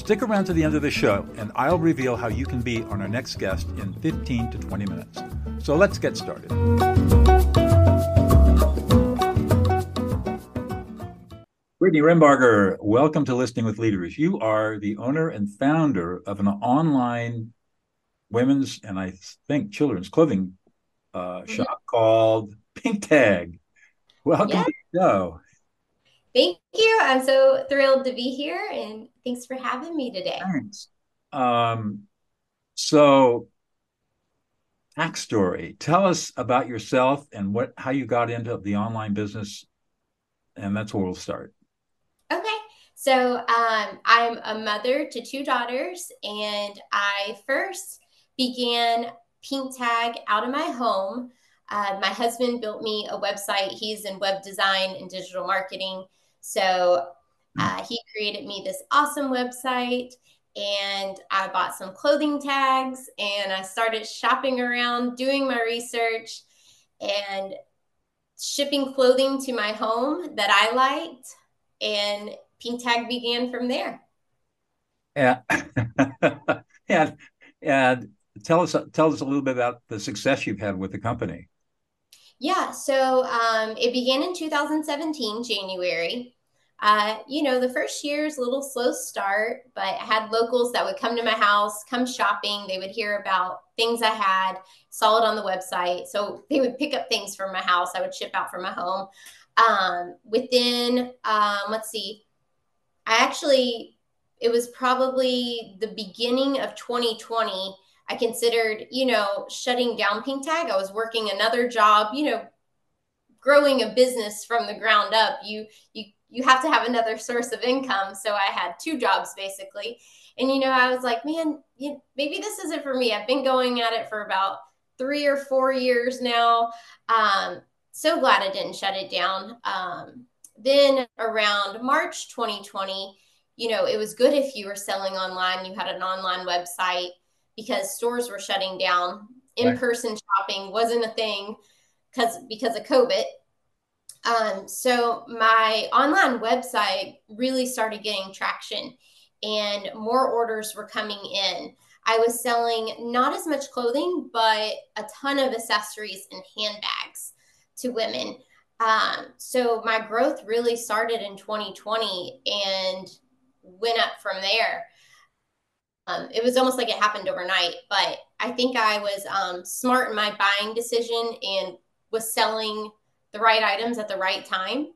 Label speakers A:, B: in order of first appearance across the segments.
A: Stick around to the end of the show, and I'll reveal how you can be on our next guest in 15 to 20 minutes. So let's get started. Brittany Renbarger, welcome to Listening with Leaders. You are the owner and founder of an online women's and I think children's clothing uh, mm-hmm. shop called Pink Tag. Welcome yeah. to the show.
B: Thank you. I'm so thrilled to be here and thanks for having me today.
A: Thanks. Um, so, backstory. Tell us about yourself and what how you got into the online business, and that's where we'll start.
B: Okay. So, um, I'm a mother to two daughters, and I first began Pink Tag out of my home. Uh, my husband built me a website. He's in web design and digital marketing. So uh, he created me this awesome website and I bought some clothing tags and I started shopping around, doing my research and shipping clothing to my home that I liked. And Pink Tag began from there.
A: Yeah. and, and tell us tell us a little bit about the success you've had with the company.
B: Yeah, so um, it began in 2017, January. Uh, you know, the first year is a little slow start, but I had locals that would come to my house, come shopping. They would hear about things I had, saw it on the website. So they would pick up things from my house. I would ship out from my home. Um, within, um, let's see, I actually, it was probably the beginning of 2020 I considered, you know, shutting down Pink Tag. I was working another job, you know, growing a business from the ground up. You you you have to have another source of income. So I had two jobs basically. And you know, I was like, man, you, maybe this isn't for me. I've been going at it for about three or four years now. Um, so glad I didn't shut it down. Um, then around March 2020, you know, it was good if you were selling online, you had an online website because stores were shutting down. In person right. shopping wasn't a thing because because of COVID. Um, so my online website really started getting traction, and more orders were coming in. I was selling not as much clothing, but a ton of accessories and handbags to women. Um, so my growth really started in 2020 and went up from there. Um, it was almost like it happened overnight, but I think I was um, smart in my buying decision and was selling the right items at the right time.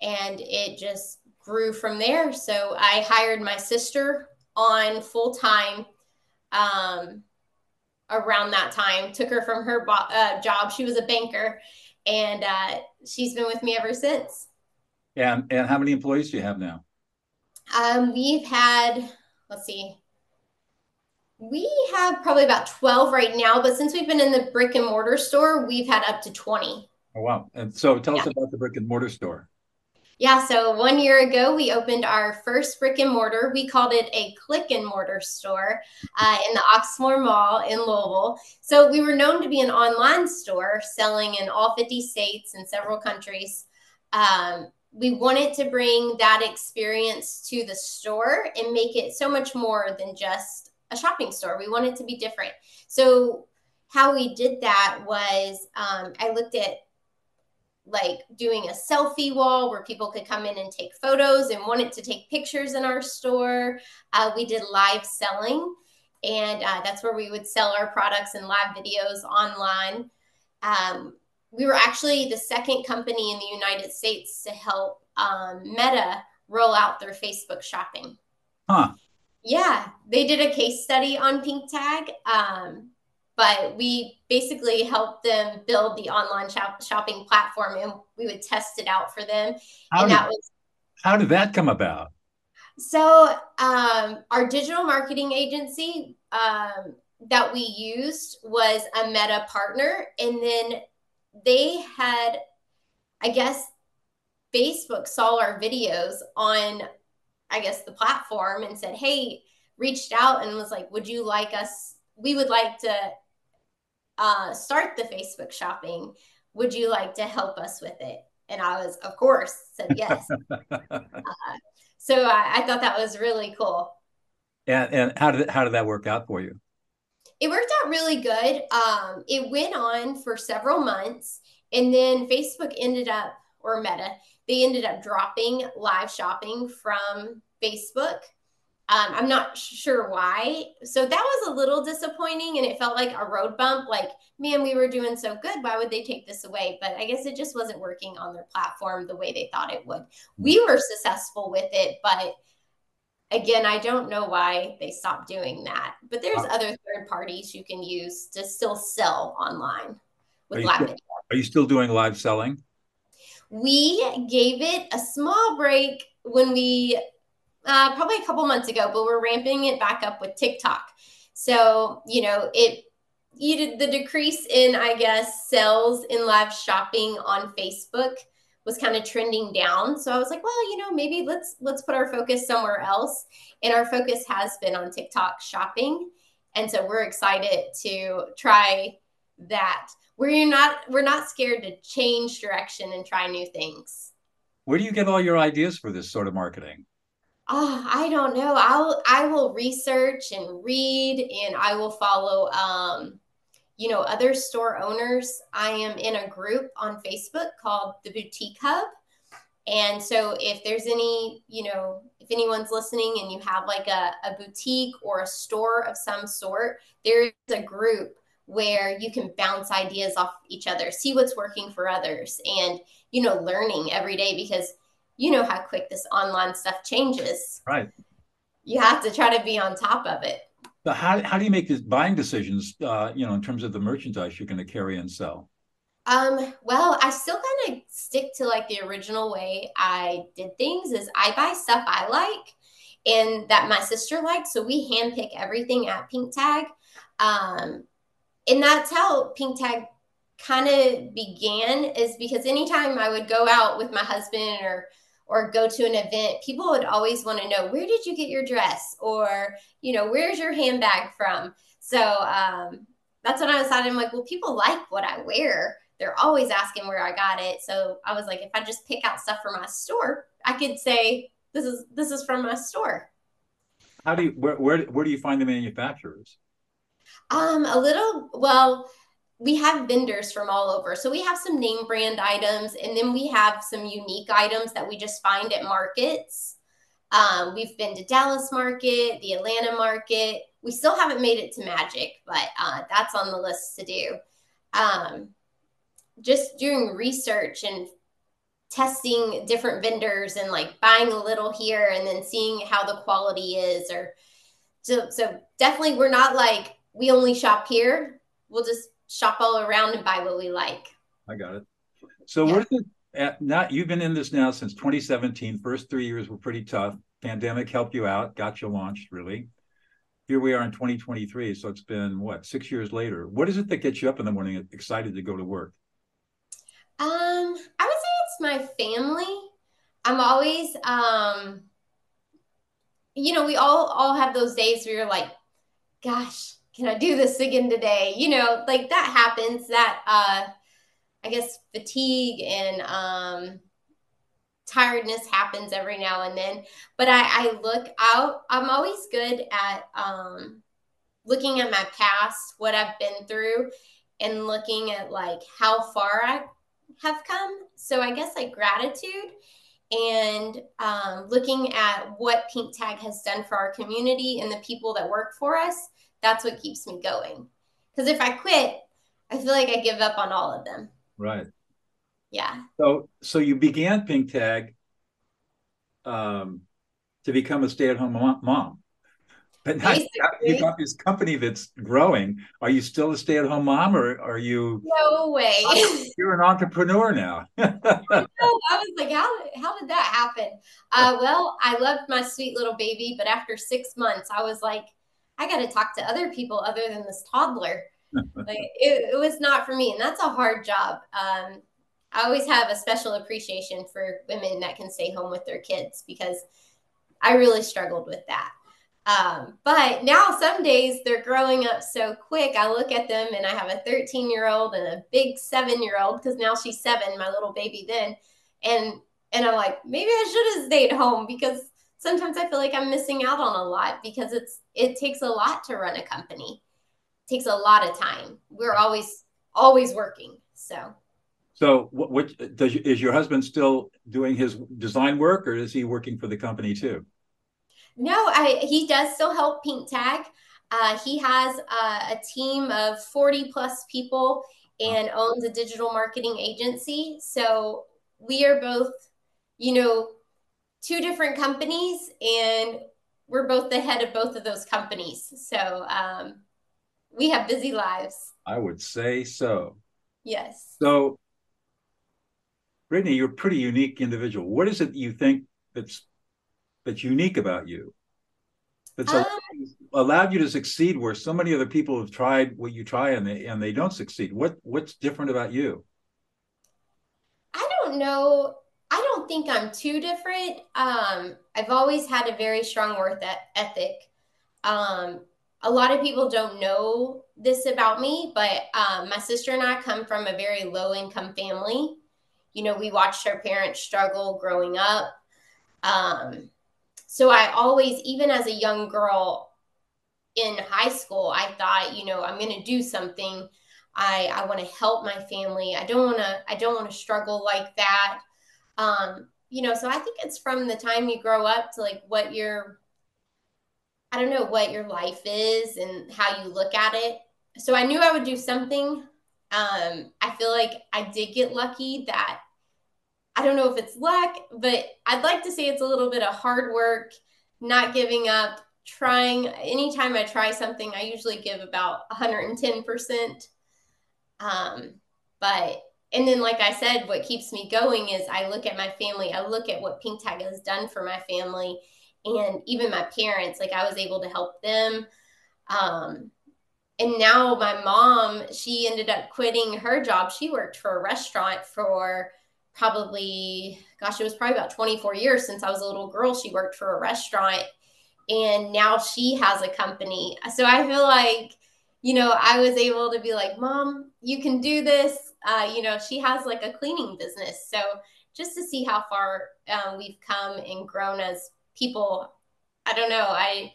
B: And it just grew from there. So I hired my sister on full time um, around that time, took her from her bo- uh, job. She was a banker, and uh, she's been with me ever since.
A: And, and how many employees do you have now?
B: Um, we've had, let's see, we have probably about 12 right now, but since we've been in the brick and mortar store, we've had up to 20.
A: Oh, wow. And so tell yeah. us about the brick and mortar store.
B: Yeah, so one year ago, we opened our first brick and mortar. We called it a click and mortar store uh, in the Oxmoor Mall in Louisville. So we were known to be an online store selling in all 50 states and several countries. Um, we wanted to bring that experience to the store and make it so much more than just a shopping store. We wanted to be different. So how we did that was um, I looked at like doing a selfie wall where people could come in and take photos and wanted to take pictures in our store. Uh, we did live selling, and uh, that's where we would sell our products and live videos online. Um, we were actually the second company in the United States to help um, Meta roll out their Facebook shopping.
A: Huh.
B: Yeah, they did a case study on Pink Tag, um, but we basically helped them build the online shop- shopping platform, and we would test it out for them.
A: How
B: and
A: did, that was how did that come about?
B: So, um, our digital marketing agency um, that we used was a Meta partner, and then they had, I guess, Facebook saw our videos on, I guess, the platform and said, "Hey," reached out and was like, "Would you like us? We would like to uh, start the Facebook shopping. Would you like to help us with it?" And I was, of course, said yes. uh, so I, I, thought that was really cool.
A: And and how did how did that work out for you?
B: It worked out really good. Um, it went on for several months, and then Facebook ended up, or Meta, they ended up dropping live shopping from Facebook. Um, I'm not sure why. So that was a little disappointing and it felt like a road bump. Like, man, we were doing so good. Why would they take this away? But I guess it just wasn't working on their platform the way they thought it would. We were successful with it, but again, I don't know why they stopped doing that. But there's other third parties you can use to still sell online with live
A: still. Are you still doing live selling?
B: We gave it a small break when we uh, probably a couple months ago, but we're ramping it back up with TikTok. So, you know, it you did the decrease in, I guess, sales in live shopping on Facebook was kind of trending down. So I was like, well, you know, maybe let's let's put our focus somewhere else. And our focus has been on TikTok shopping. And so we're excited to try that. We're not we're not scared to change direction and try new things.
A: Where do you get all your ideas for this sort of marketing?
B: oh, I don't know. I'll I will research and read and I will follow um, you know, other store owners. I am in a group on Facebook called the Boutique Hub. And so if there's any, you know, if anyone's listening and you have like a, a boutique or a store of some sort, there is a group where you can bounce ideas off each other, see what's working for others, and you know, learning every day because you know how quick this online stuff changes.
A: Right.
B: You have to try to be on top of it.
A: So how, how do you make these buying decisions, uh, you know, in terms of the merchandise you're going to carry and sell?
B: Um, well, I still kind of stick to like the original way I did things is I buy stuff I like and that my sister likes. So we handpick everything at Pink Tag. Um, and that's how Pink Tag kind of began is because anytime I would go out with my husband or or go to an event, people would always want to know where did you get your dress or you know where's your handbag from. So um, that's when I decided I'm like, well, people like what I wear. They're always asking where I got it. So I was like, if I just pick out stuff from my store, I could say this is this is from my store.
A: How do you where where, where do you find the manufacturers?
B: Um, a little well we have vendors from all over. So we have some name brand items, and then we have some unique items that we just find at markets. Um, we've been to Dallas Market, the Atlanta Market. We still haven't made it to Magic, but uh, that's on the list to do. Um, just doing research and testing different vendors and like buying a little here and then seeing how the quality is or so so definitely we're not like we only shop here we'll just shop all around and buy what we like.
A: I got it. So yeah. what is it? Not you've been in this now since 2017. First three years were pretty tough. Pandemic helped you out, got you launched. Really, here we are in 2023. So it's been what six years later. What is it that gets you up in the morning, excited to go to work?
B: Um, I would say it's my family. I'm always, um, you know, we all all have those days where you're like, gosh, can I do this again today? You know, like that happens. That uh, I guess fatigue and um, tiredness happens every now and then. But I, I look out. I'm always good at um, looking at my past, what I've been through, and looking at like how far I have come. So I guess like gratitude and um, looking at what Pink Tag has done for our community and the people that work for us that's what keeps me going. Because if I quit, I feel like I give up on all of them.
A: Right.
B: Yeah.
A: So so you began Pink Tag um, to become a stay-at-home mom. But now you've got this company that's growing. Are you still a stay-at-home mom, or are you?
B: No way.
A: You're an entrepreneur now.
B: no, I was like, how how did that happen? Uh, well, I loved my sweet little baby, but after six months, I was like, I got to talk to other people other than this toddler. like it, it, was not for me, and that's a hard job. Um, I always have a special appreciation for women that can stay home with their kids because I really struggled with that. Um, but now some days they're growing up so quick. I look at them and I have a 13 year old and a big seven year old because now she's seven, my little baby then. And and I'm like, maybe I should have stayed home because sometimes I feel like I'm missing out on a lot because it's it takes a lot to run a company. It takes a lot of time. We're always always working. So
A: so what, what does is your husband still doing his design work or is he working for the company too?
B: No, I, he does still help Pink Tag. Uh, he has uh, a team of 40 plus people and owns a digital marketing agency. So we are both, you know, two different companies and we're both the head of both of those companies. So um, we have busy lives.
A: I would say so.
B: Yes.
A: So, Brittany, you're a pretty unique individual. What is it you think that's that's unique about you that's um, allowed you to succeed where so many other people have tried what you try and they and they don't succeed what what's different about you
B: i don't know i don't think i'm too different um i've always had a very strong work ethic um a lot of people don't know this about me but um, my sister and i come from a very low income family you know we watched our parents struggle growing up um, so I always, even as a young girl in high school, I thought, you know, I'm going to do something. I, I want to help my family. I don't want to, I don't want to struggle like that. Um, you know, so I think it's from the time you grow up to like what your, I don't know what your life is and how you look at it. So I knew I would do something. Um, I feel like I did get lucky that I don't know if it's luck, but I'd like to say it's a little bit of hard work, not giving up, trying. Anytime I try something, I usually give about 110%. Um, but, and then, like I said, what keeps me going is I look at my family, I look at what Pink Tag has done for my family and even my parents. Like, I was able to help them. Um, and now my mom, she ended up quitting her job. She worked for a restaurant for probably, gosh, it was probably about 24 years since I was a little girl. She worked for a restaurant and now she has a company. So I feel like, you know, I was able to be like, Mom, you can do this. Uh, you know, she has like a cleaning business. So just to see how far um, we've come and grown as people, I don't know. I,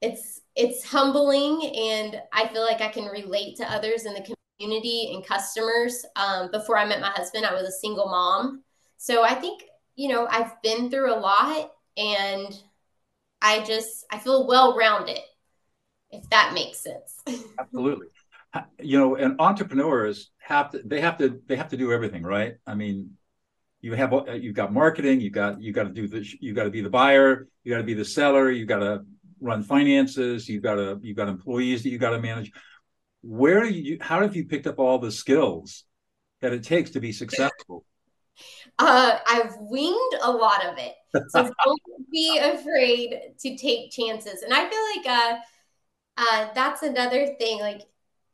B: it's, it's humbling and I feel like I can relate to others in the community and customers. Um, before I met my husband, I was a single mom. So I think, you know, I've been through a lot and I just, I feel well rounded, if that makes sense.
A: Absolutely. You know, and entrepreneurs have to, they have to, they have to do everything, right? I mean, you have, you've got marketing, you got, you got to do the, you got to be the buyer, you got to be the seller, you got to run finances, you've got to, you've got employees that you got to manage where you how have you picked up all the skills that it takes to be successful
B: uh, i've winged a lot of it so don't be afraid to take chances and i feel like uh, uh, that's another thing like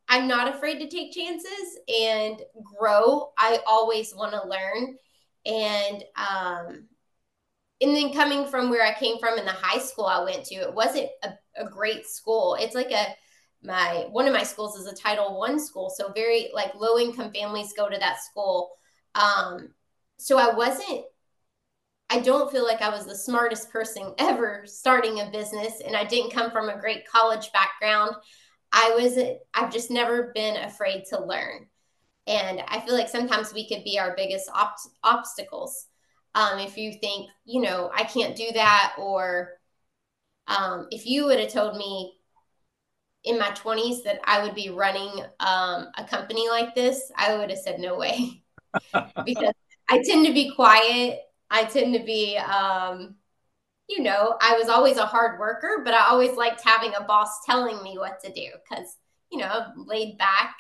B: i'm not afraid to take chances and grow. I always want to learn. And um and then coming from where i came from in the high school i went to it wasn't a, a great school. It's like a my one of my schools is a title one school so very like low income families go to that school. Um so i wasn't i don't feel like i was the smartest person ever starting a business and i didn't come from a great college background. I was i've just never been afraid to learn. And i feel like sometimes we could be our biggest op- obstacles. Um, if you think you know i can't do that or um, if you would have told me in my 20s that I would be running um, a company like this, I would have said no way. Because I tend to be quiet. I tend to be, um, you know, I was always a hard worker, but I always liked having a boss telling me what to do because, you know, I'm laid back.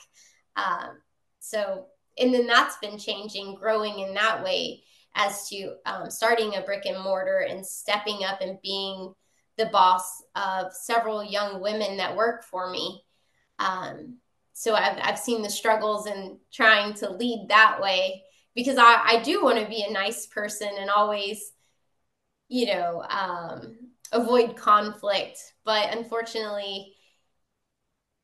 B: Um, so, and then that's been changing, growing in that way as to um, starting a brick and mortar and stepping up and being the boss of several young women that work for me. Um, so I've, I've seen the struggles and trying to lead that way because I, I do want to be a nice person and always, you know, um, avoid conflict. But unfortunately,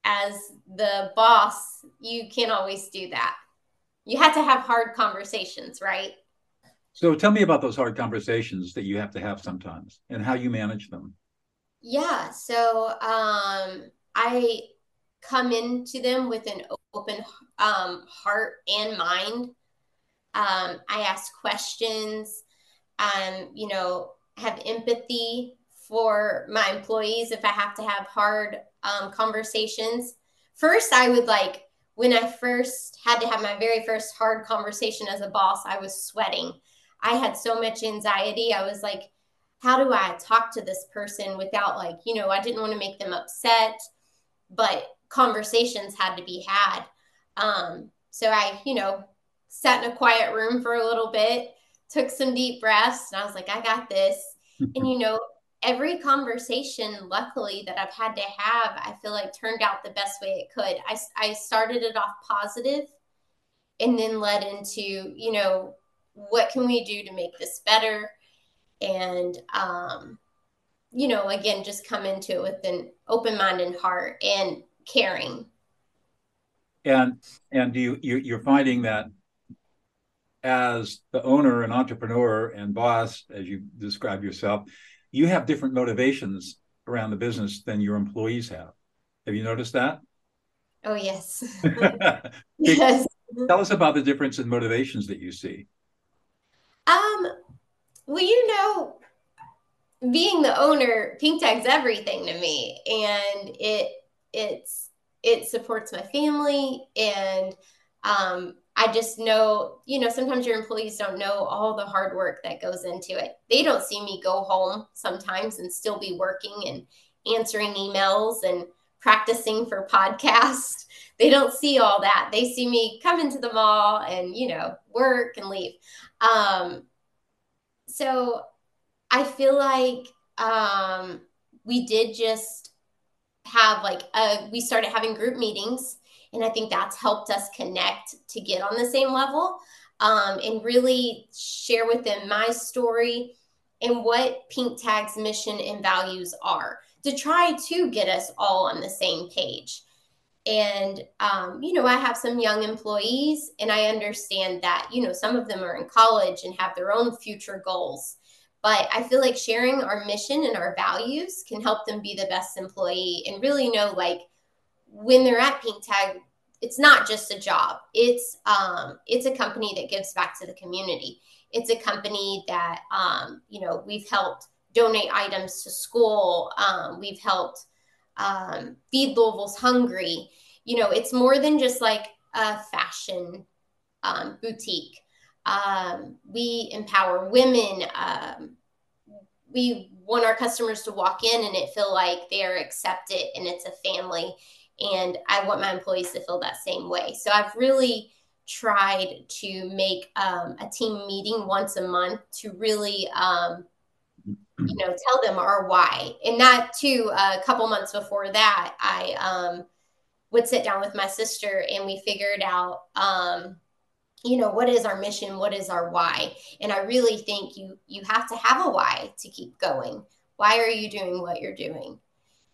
B: as the boss, you can't always do that. You have to have hard conversations, right?
A: So tell me about those hard conversations that you have to have sometimes and how you manage them.
B: Yeah. So um, I come into them with an open um, heart and mind. Um, I ask questions, um, you know, have empathy for my employees if I have to have hard um, conversations. First, I would like, when I first had to have my very first hard conversation as a boss, I was sweating. I had so much anxiety. I was like, how do I talk to this person without, like, you know, I didn't want to make them upset, but conversations had to be had. Um, so I, you know, sat in a quiet room for a little bit, took some deep breaths, and I was like, I got this. and, you know, every conversation, luckily, that I've had to have, I feel like turned out the best way it could. I, I started it off positive and then led into, you know, what can we do to make this better? And, um, you know, again, just come into it with an open mind and heart and caring.
A: And and you, you you're finding that as the owner and entrepreneur and boss, as you describe yourself, you have different motivations around the business than your employees have. Have you noticed that?
B: Oh yes. yes.
A: Tell us about the difference in motivations that you see.
B: Um, well, you know, being the owner, Pink Tag's everything to me, and it it's it supports my family, and um, I just know, you know, sometimes your employees don't know all the hard work that goes into it. They don't see me go home sometimes and still be working and answering emails and practicing for podcasts. They don't see all that. They see me come into the mall and, you know, work and leave. Um, so I feel like um, we did just have like a, we started having group meetings, and I think that's helped us connect to get on the same level um, and really share with them my story and what Pink Tag's mission and values are to try to get us all on the same page. And, um, you know, I have some young employees, and I understand that, you know, some of them are in college and have their own future goals. But I feel like sharing our mission and our values can help them be the best employee and really know, like, when they're at Pink Tag, it's not just a job. It's um, it's a company that gives back to the community. It's a company that um, you know we've helped donate items to school. Um, we've helped um, feed Louisville's hungry. You know, it's more than just like a fashion um, boutique. Um, we empower women. Um, we want our customers to walk in and it feel like they're accepted and it's a family. And I want my employees to feel that same way. So I've really tried to make um, a team meeting once a month to really um, you know tell them our why. And that too a couple months before that i um, would sit down with my sister and we figured out um, you know what is our mission? What is our why? And i really think you you have to have a why to keep going. Why are you doing what you're doing?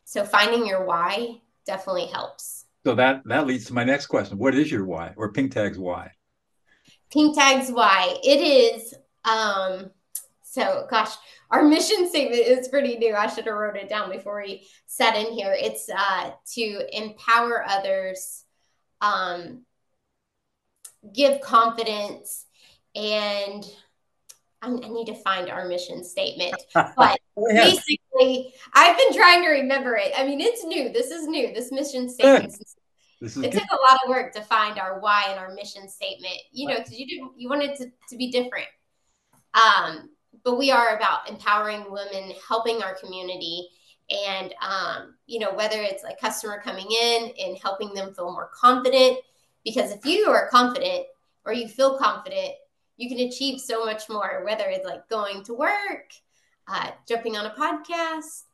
B: So finding your why definitely helps
A: so that that leads to my next question what is your why or pink tag's why
B: pink tag's why it is um so gosh our mission statement is pretty new. I should have wrote it down before we sat in here. It's uh, to empower others, um, give confidence, and I, need to find our mission statement. But yeah. basically, I've been trying to remember it. I mean, it's new. This is new. This mission statement. it good. took a lot of work to find our why and our mission statement. You know, because you didn't you wanted to to be different. Um, but we are about empowering women, helping our community, and um, you know whether it's a customer coming in and helping them feel more confident. Because if you are confident or you feel confident, you can achieve so much more. Whether it's like going to work, uh, jumping on a podcast.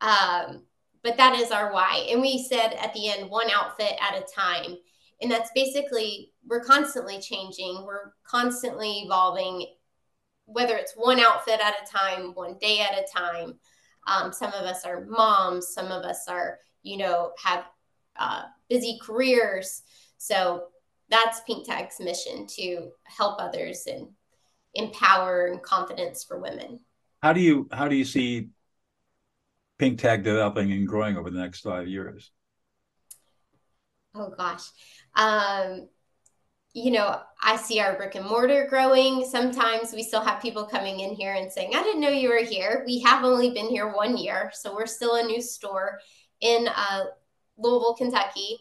B: Um, but that is our why. And we said at the end, one outfit at a time. And that's basically, we're constantly changing, we're constantly evolving, whether it's one outfit at a time, one day at a time. Um, some of us are moms, some of us are, you know, have uh, busy careers. So that's Pink Tag's mission to help others and empower and confidence for women.
A: How do you how do you see Pink Tag developing and growing over the next five years?
B: Oh gosh. Um, you know, I see our brick and mortar growing. Sometimes we still have people coming in here and saying, I didn't know you were here. We have only been here one year, so we're still a new store in uh, Louisville, Kentucky.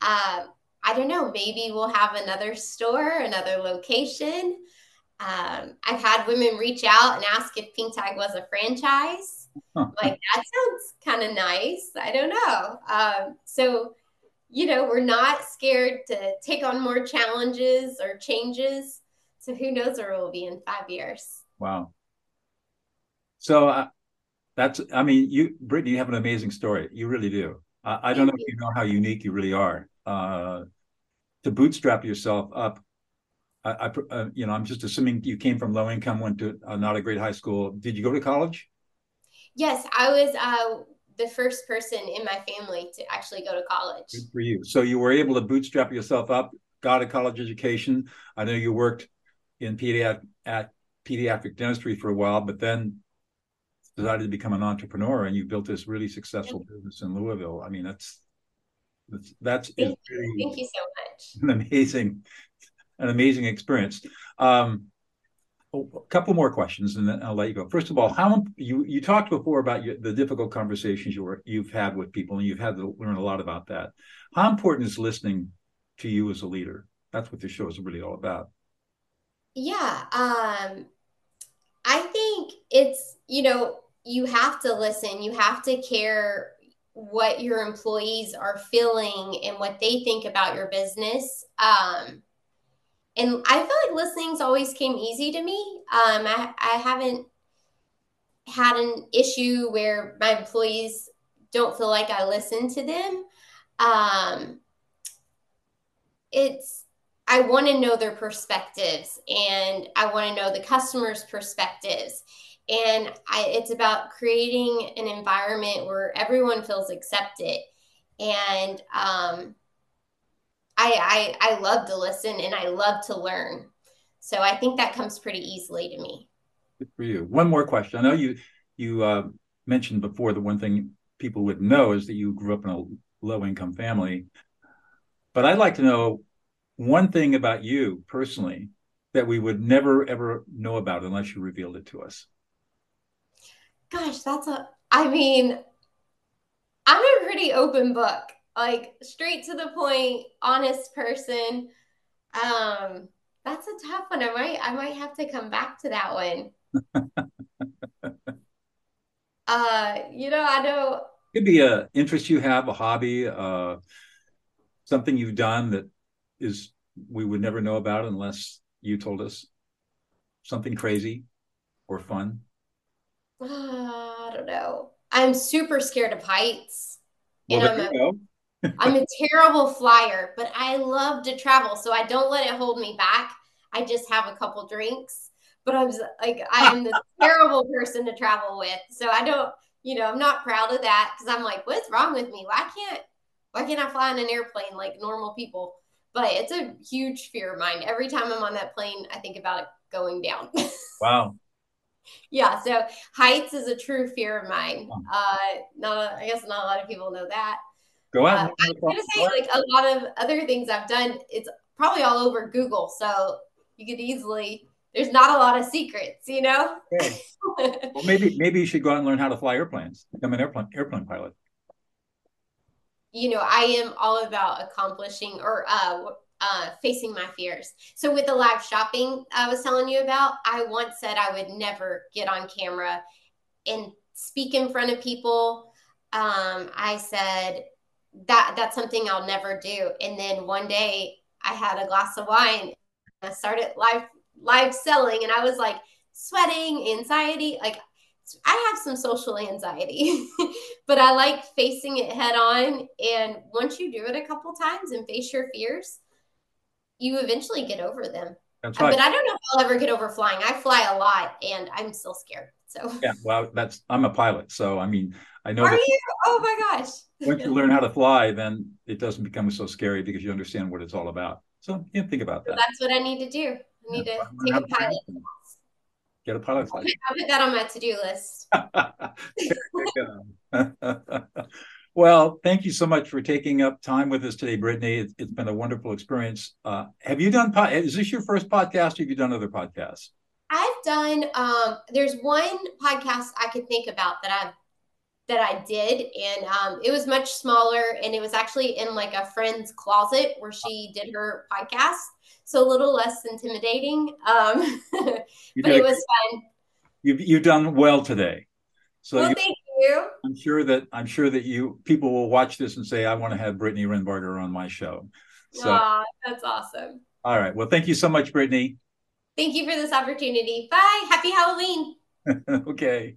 B: Uh, I don't know, maybe we'll have another store, another location. Um, I've had women reach out and ask if Pink Tag was a franchise. Huh. Like, that sounds kind of nice. I don't know. Um, so, you know, we're not scared to take on more challenges or changes. So, who knows where we'll be in five years?
A: Wow. So, uh, that's, I mean, you, Brittany, you have an amazing story. You really do. Uh, I don't know if you know how unique you really are. Uh, to bootstrap yourself up I, I uh, you know, I'm just assuming you came from low income, went to uh, not a great high school. Did you go to college?
B: Yes, I was uh, the first person in my family to actually go to college.
A: Good for you. So you were able to bootstrap yourself up, got a college education. I know you worked in pediatric at pediatric dentistry for a while, but then decided to become an entrepreneur, and you built this really successful business in Louisville. I mean, that's that's that's
B: thank, you. Really thank you so much.
A: An amazing an amazing experience. Um, a couple more questions, and then I'll let you go. First of all, how you you talked before about your, the difficult conversations you were you've had with people, and you've had to learn a lot about that. How important is listening to you as a leader? That's what this show is really all about.
B: Yeah, um, I think it's you know you have to listen. You have to care what your employees are feeling and what they think about your business. Um, and I feel like listening's always came easy to me. Um, I, I haven't had an issue where my employees don't feel like I listen to them. Um, it's I want to know their perspectives and I want to know the customer's perspectives. And I, it's about creating an environment where everyone feels accepted. And um, I, I I love to listen and I love to learn. So I think that comes pretty easily to me.
A: Good for you. One more question. I know you you uh, mentioned before the one thing people would know is that you grew up in a low income family, but I'd like to know one thing about you personally that we would never ever know about unless you revealed it to us.
B: Gosh, that's a. I mean, I'm a pretty open book like straight to the point, honest person. Um, that's a tough one. I might I might have to come back to that one. uh, you know, I know It
A: could be a interest you have, a hobby, uh, something you've done that is we would never know about unless you told us. Something crazy or fun.
B: Uh, I don't know. I'm super scared of heights.
A: Well, and I'm a,
B: I'm a terrible flyer, but I love to travel. So I don't let it hold me back. I just have a couple drinks, but I'm like, I am the terrible person to travel with. So I don't, you know, I'm not proud of that because I'm like, what's wrong with me? Why can't, why can't I fly in an airplane like normal people? But it's a huge fear of mine. Every time I'm on that plane, I think about it going down.
A: wow.
B: Yeah. So heights is a true fear of mine. Uh, not, I guess not a lot of people know that.
A: Go ahead. Uh,
B: I'm gonna say like a lot of other things I've done. It's probably all over Google, so you could easily. There's not a lot of secrets, you know.
A: Okay. well, maybe maybe you should go out and learn how to fly airplanes. Become an airplane airplane pilot.
B: You know, I am all about accomplishing or uh, uh, facing my fears. So with the live shopping I was telling you about, I once said I would never get on camera and speak in front of people. Um, I said that that's something I'll never do. And then one day I had a glass of wine. I started live live selling, and I was like sweating, anxiety. Like I have some social anxiety, but I like facing it head on. And once you do it a couple times and face your fears, you eventually get over them. That's uh, right. But I don't know if I'll ever get over flying. I fly a lot and I'm still scared. So
A: yeah, well, that's I'm a pilot, so I mean, I know.
B: Are you? Oh my gosh!
A: once you learn how to fly, then it doesn't become so scary because you understand what it's all about. So yeah, think about that.
B: So that's what I need to do. I need yeah, to take a pilot.
A: Get a pilot license.
B: I'll put that on my to-do list.
A: well, thank you so much for taking up time with us today, Brittany. It's, it's been a wonderful experience. Uh, have you done? Is this your first podcast? Or have you done other podcasts?
B: I've done. Um, there's one podcast I could think about that I've that I did, and um, it was much smaller, and it was actually in like a friend's closet where she did her podcast, so a little less intimidating. Um, but it was fun.
A: You've you've done well today.
B: So well, you, you.
A: I'm sure that I'm sure that you people will watch this and say, "I want to have Brittany Renbarger on my show."
B: So, Aww, that's awesome.
A: All right. Well, thank you so much, Brittany.
B: Thank you for this opportunity. Bye. Happy Halloween.
A: okay.